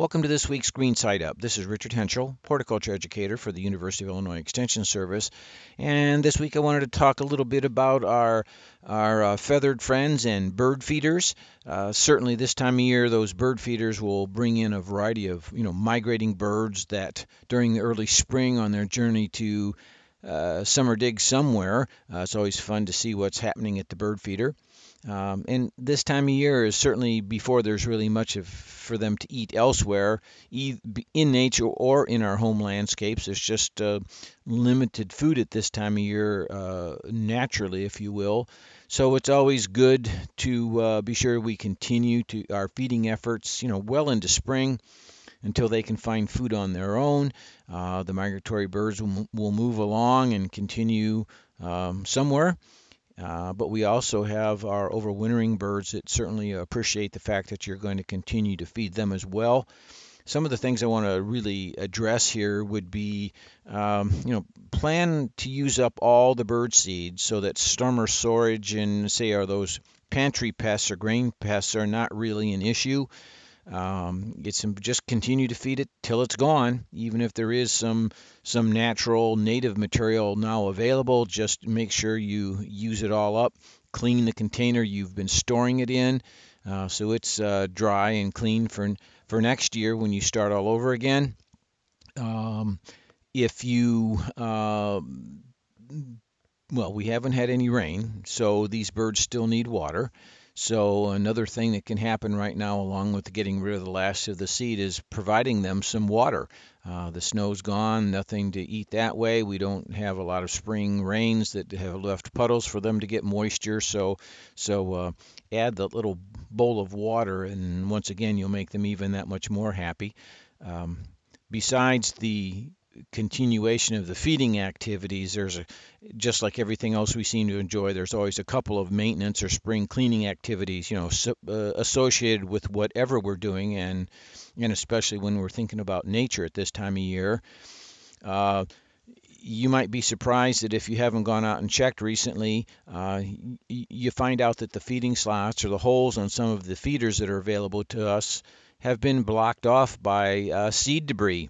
Welcome to this week's Green Side Up. This is Richard Hentschel, horticulture educator for the University of Illinois Extension Service. And this week I wanted to talk a little bit about our, our uh, feathered friends and bird feeders. Uh, certainly this time of year, those bird feeders will bring in a variety of, you know, migrating birds that during the early spring on their journey to uh, summer dig somewhere, uh, it's always fun to see what's happening at the bird feeder. Um, and this time of year is certainly before there's really much of, for them to eat elsewhere, in nature or in our home landscapes. There's just uh, limited food at this time of year, uh, naturally, if you will. So it's always good to uh, be sure we continue to our feeding efforts, you know, well into spring until they can find food on their own. Uh, the migratory birds will, will, move along and continue um, somewhere. Uh, but we also have our overwintering birds that certainly appreciate the fact that you're going to continue to feed them as well. Some of the things I want to really address here would be, um, you know, plan to use up all the bird seeds so that summer storage and say are those pantry pests or grain pests are not really an issue. Um, it's just continue to feed it till it's gone. Even if there is some some natural native material now available, just make sure you use it all up. Clean the container you've been storing it in, uh, so it's uh, dry and clean for for next year when you start all over again. Um, if you uh, well, we haven't had any rain, so these birds still need water. So another thing that can happen right now, along with getting rid of the last of the seed, is providing them some water. Uh, the snow's gone, nothing to eat that way. We don't have a lot of spring rains that have left puddles for them to get moisture. So, so uh, add the little bowl of water, and once again, you'll make them even that much more happy. Um, besides the continuation of the feeding activities, there's a just like everything else we seem to enjoy. There's always a couple of maintenance or spring cleaning activities, you know, so, uh, associated with whatever we're doing, and and especially when we're thinking about nature at this time of year. Uh, you might be surprised that if you haven't gone out and checked recently, uh, you find out that the feeding slots or the holes on some of the feeders that are available to us have been blocked off by uh, seed debris.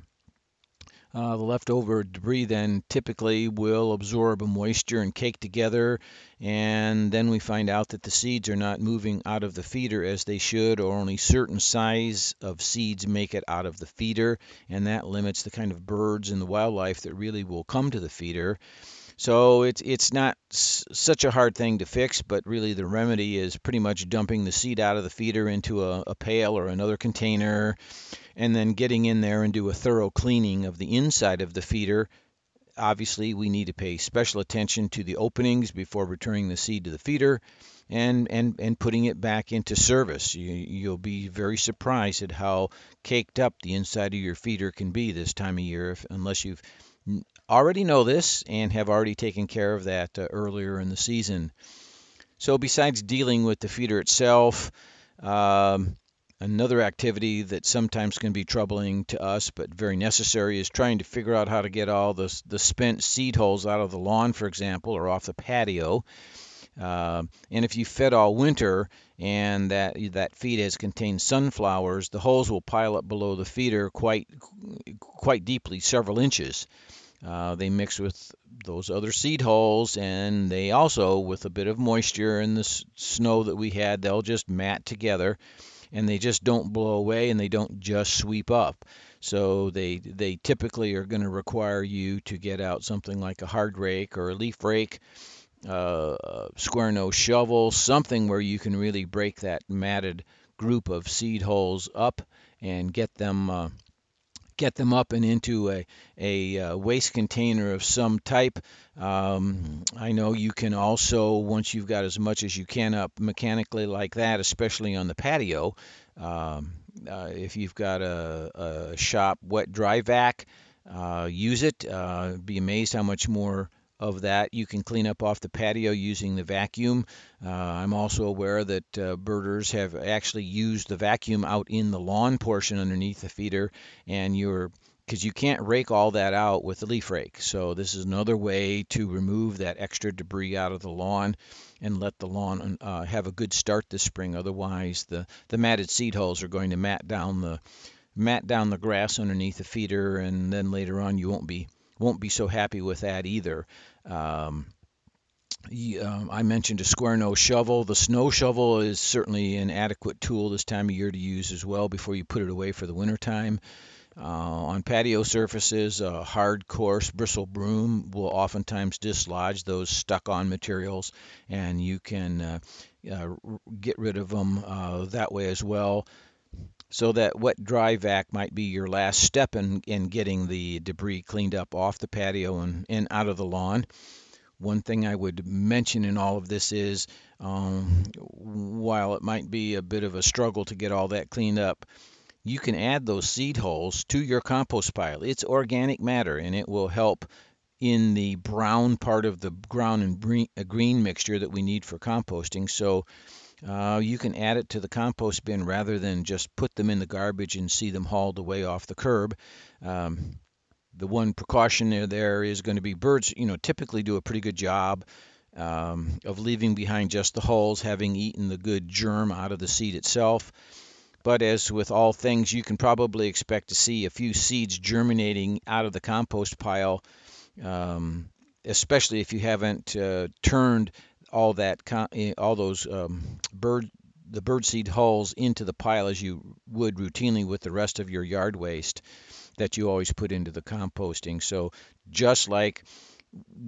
Uh, the leftover debris then typically will absorb moisture and cake together, and then we find out that the seeds are not moving out of the feeder as they should, or only certain size of seeds make it out of the feeder, and that limits the kind of birds and the wildlife that really will come to the feeder. So it's it's not s- such a hard thing to fix, but really the remedy is pretty much dumping the seed out of the feeder into a, a pail or another container, and then getting in there and do a thorough cleaning of the inside of the feeder. Obviously, we need to pay special attention to the openings before returning the seed to the feeder and, and, and putting it back into service. You, you'll be very surprised at how caked up the inside of your feeder can be this time of year, if, unless you've already know this and have already taken care of that uh, earlier in the season. So, besides dealing with the feeder itself, um, another activity that sometimes can be troubling to us but very necessary is trying to figure out how to get all the, the spent seed holes out of the lawn, for example, or off the patio. Uh, and if you fed all winter and that that feed has contained sunflowers, the holes will pile up below the feeder quite quite deeply, several inches. Uh, they mix with those other seed holes, and they also, with a bit of moisture and the s- snow that we had, they'll just mat together, and they just don't blow away, and they don't just sweep up. So they they typically are going to require you to get out something like a hard rake or a leaf rake, uh, square nose shovel, something where you can really break that matted group of seed holes up and get them. Uh, get them up and into a, a, uh, waste container of some type. Um, I know you can also, once you've got as much as you can up mechanically like that, especially on the patio, um, uh, if you've got a, a, shop wet dry vac, uh, use it. Uh, be amazed how much more of that you can clean up off the patio using the vacuum. Uh, I'm also aware that uh, birders have actually used the vacuum out in the lawn portion underneath the feeder, and you're because you can't rake all that out with the leaf rake. So this is another way to remove that extra debris out of the lawn and let the lawn uh, have a good start this spring. Otherwise, the the matted seed holes are going to mat down the mat down the grass underneath the feeder, and then later on you won't be won't be so happy with that either. Um, um, I mentioned a square nose shovel. The snow shovel is certainly an adequate tool this time of year to use as well before you put it away for the wintertime. Uh, on patio surfaces, a hard, coarse bristle broom will oftentimes dislodge those stuck on materials, and you can uh, uh, get rid of them uh, that way as well. So that wet dry vac might be your last step in, in getting the debris cleaned up off the patio and, and out of the lawn. One thing I would mention in all of this is um, while it might be a bit of a struggle to get all that cleaned up, you can add those seed holes to your compost pile. It's organic matter and it will help in the brown part of the ground and green mixture that we need for composting. So uh, you can add it to the compost bin rather than just put them in the garbage and see them hauled away off the curb. Um, the one precaution there, there is going to be birds, you know, typically do a pretty good job um, of leaving behind just the hulls, having eaten the good germ out of the seed itself. But as with all things, you can probably expect to see a few seeds germinating out of the compost pile, um, especially if you haven't uh, turned all that eh, all those um, bird the bird seed hulls into the pile as you would routinely with the rest of your yard waste that you always put into the composting. So just like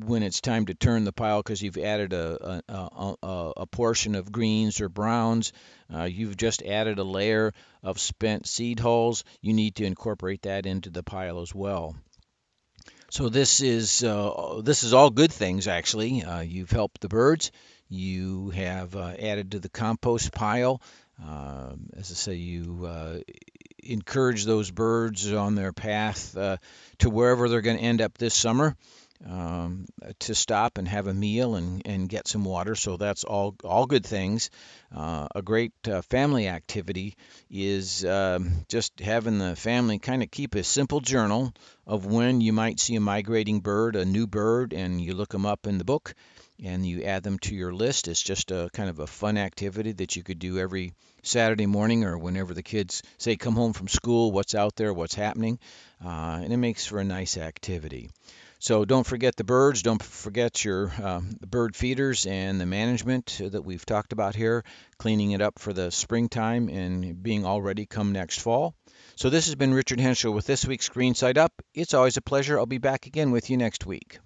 when it's time to turn the pile because you've added a, a, a, a, portion of greens or browns, uh, you've just added a layer of spent seed hulls, you need to incorporate that into the pile as well. So this is uh, this is all good things actually. Uh, you've helped the birds. You have uh, added to the compost pile. Uh, as I say, you uh, encourage those birds on their path uh, to wherever they're going to end up this summer um, to stop and have a meal and, and get some water. So that's all all good things. Uh, a great uh, family activity is um, just having the family kind of keep a simple journal of when you might see a migrating bird, a new bird, and you look them up in the book and you add them to your list. It's just a kind of a fun activity that you could do every Saturday morning or whenever the kids say come home from school, what's out there, what's happening, uh, and it makes for a nice activity. So don't forget the birds. Don't forget your uh, bird feeders and the management that we've talked about here, cleaning it up for the springtime and being all ready come next fall. So this has been Richard Hentschel with this week's Green Side Up. It's always a pleasure. I'll be back again with you next week.